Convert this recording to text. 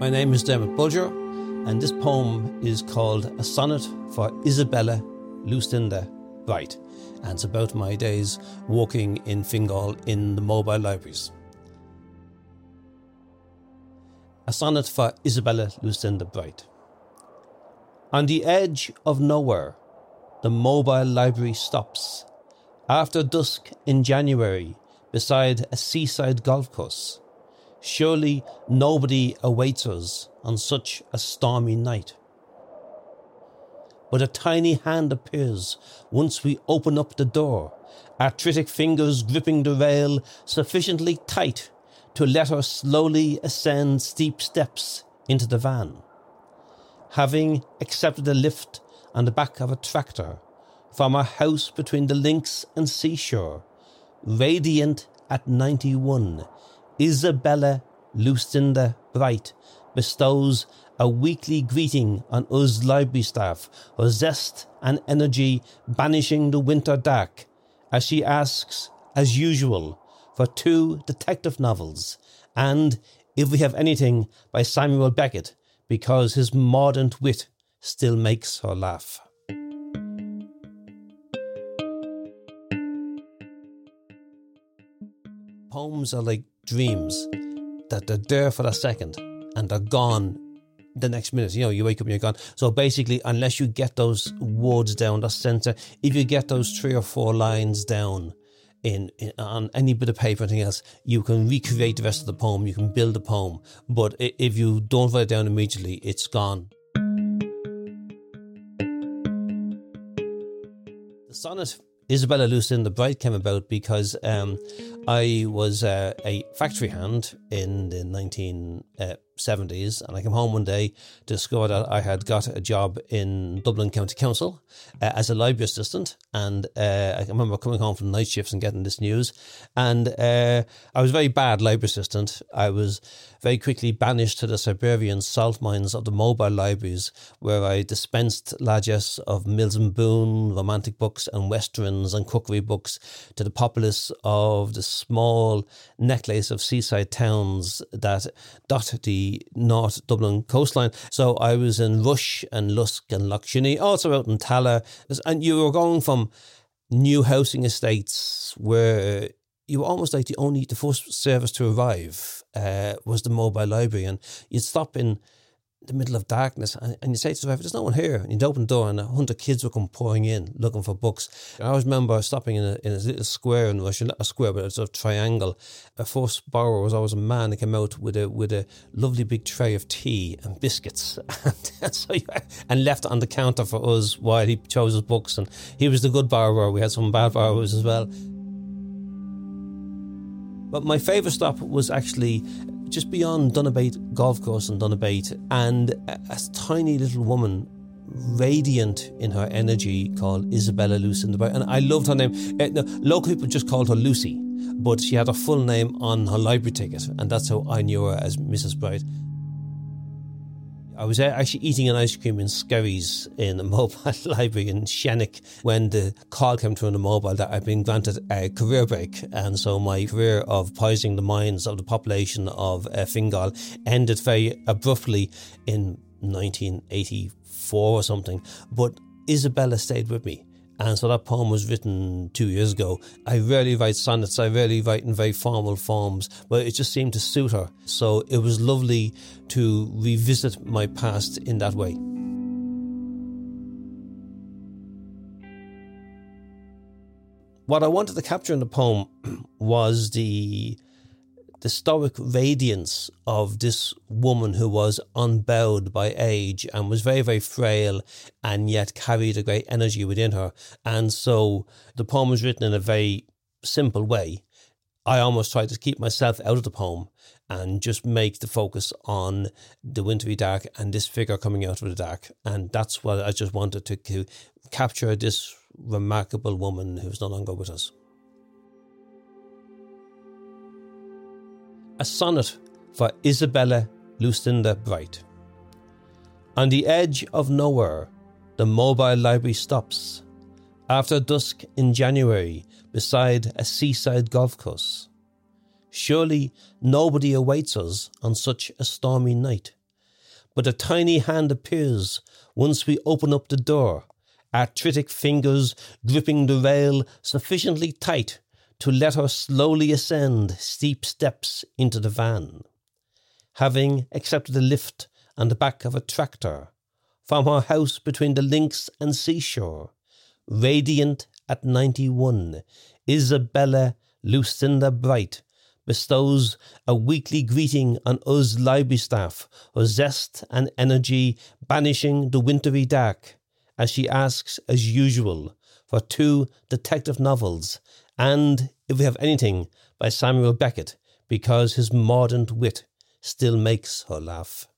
My name is Dermot Bolger, and this poem is called A Sonnet for Isabella Lucinda Bright, and it's about my days walking in Fingal in the mobile libraries. A sonnet for Isabella Lucinda Bright. On the edge of nowhere, the mobile library stops. After dusk in January, beside a seaside golf course, surely nobody awaits us on such a stormy night. But a tiny hand appears once we open up the door, arthritic fingers gripping the rail sufficiently tight to let her slowly ascend steep steps into the van. Having accepted a lift on the back of a tractor from our house between the links and seashore, radiant at 91, Isabella Lucinda Bright bestows a weekly greeting on us library staff, her zest and energy banishing the winter dark, as she asks, as usual, for two detective novels, and, if we have anything, by Samuel Beckett, because his mordant wit still makes her laugh. Are like dreams that they're there for a second and they're gone the next minute. You know, you wake up and you're gone. So basically, unless you get those words down, the center, if you get those three or four lines down in, in on any bit of paper, anything else, you can recreate the rest of the poem. You can build a poem. But if you don't write it down immediately, it's gone. The sonnet Isabella Lucinda Bright, came about because um, I was uh, a factory hand in the 1970s, and I came home one day to discover that I had got a job in Dublin County Council uh, as a library assistant. And uh, I remember coming home from night shifts and getting this news. And uh, I was very bad library assistant. I was very quickly banished to the Siberian salt mines of the mobile libraries, where I dispensed largesse of Mills and Boon, romantic books, and westerns and cookery books to the populace of the small necklace of seaside towns that dot the North Dublin coastline. So I was in Rush and Lusk and Lough also out in Talla. and you were going from new housing estates where you were almost like the only the first service to arrive uh, was the mobile library, and you'd stop in the middle of darkness and, and you say to the driver, there's no one here. And you'd open the door and a hundred kids would come pouring in looking for books. I always remember stopping in a, in a little square in Russia, not a square, but a sort of triangle. A first borrower was always a man that came out with a with a lovely big tray of tea and biscuits and, so you, and left on the counter for us while he chose his books. And he was the good borrower. We had some bad borrowers as well. But my favourite stop was actually just beyond Donabate Golf Course in Donabate, and a, a tiny little woman radiant in her energy called Isabella Lucinda And I loved her name. Uh, local people just called her Lucy, but she had her full name on her library ticket, and that's how I knew her as Mrs. Bright. I was actually eating an ice cream in Skerries in a mobile library in Shannock when the call came through on the mobile that I'd been granted a career break. And so my career of poisoning the minds of the population of uh, Fingal ended very abruptly in 1984 or something. But Isabella stayed with me. And so that poem was written two years ago. I rarely write sonnets, I rarely write in very formal forms, but it just seemed to suit her. So it was lovely to revisit my past in that way. What I wanted to capture in the poem was the the stoic radiance of this woman who was unbowed by age and was very, very frail and yet carried a great energy within her. And so the poem was written in a very simple way. I almost tried to keep myself out of the poem and just make the focus on the wintry dark and this figure coming out of the dark. And that's what I just wanted to, to capture this remarkable woman who's no longer with us. A sonnet for Isabella Lucinda Bright. On the edge of nowhere, the mobile library stops. After dusk in January, beside a seaside golf course. Surely nobody awaits us on such a stormy night. but a tiny hand appears once we open up the door, arthritic fingers gripping the rail sufficiently tight to let her slowly ascend steep steps into the van. Having accepted a lift on the back of a tractor from her house between the links and seashore, radiant at 91, Isabella Lucinda Bright bestows a weekly greeting on us library staff, her zest and energy banishing the wintry dark, as she asks, as usual, for two detective novels, and, if we have anything, by Samuel Beckett, because his mordant wit still makes her laugh.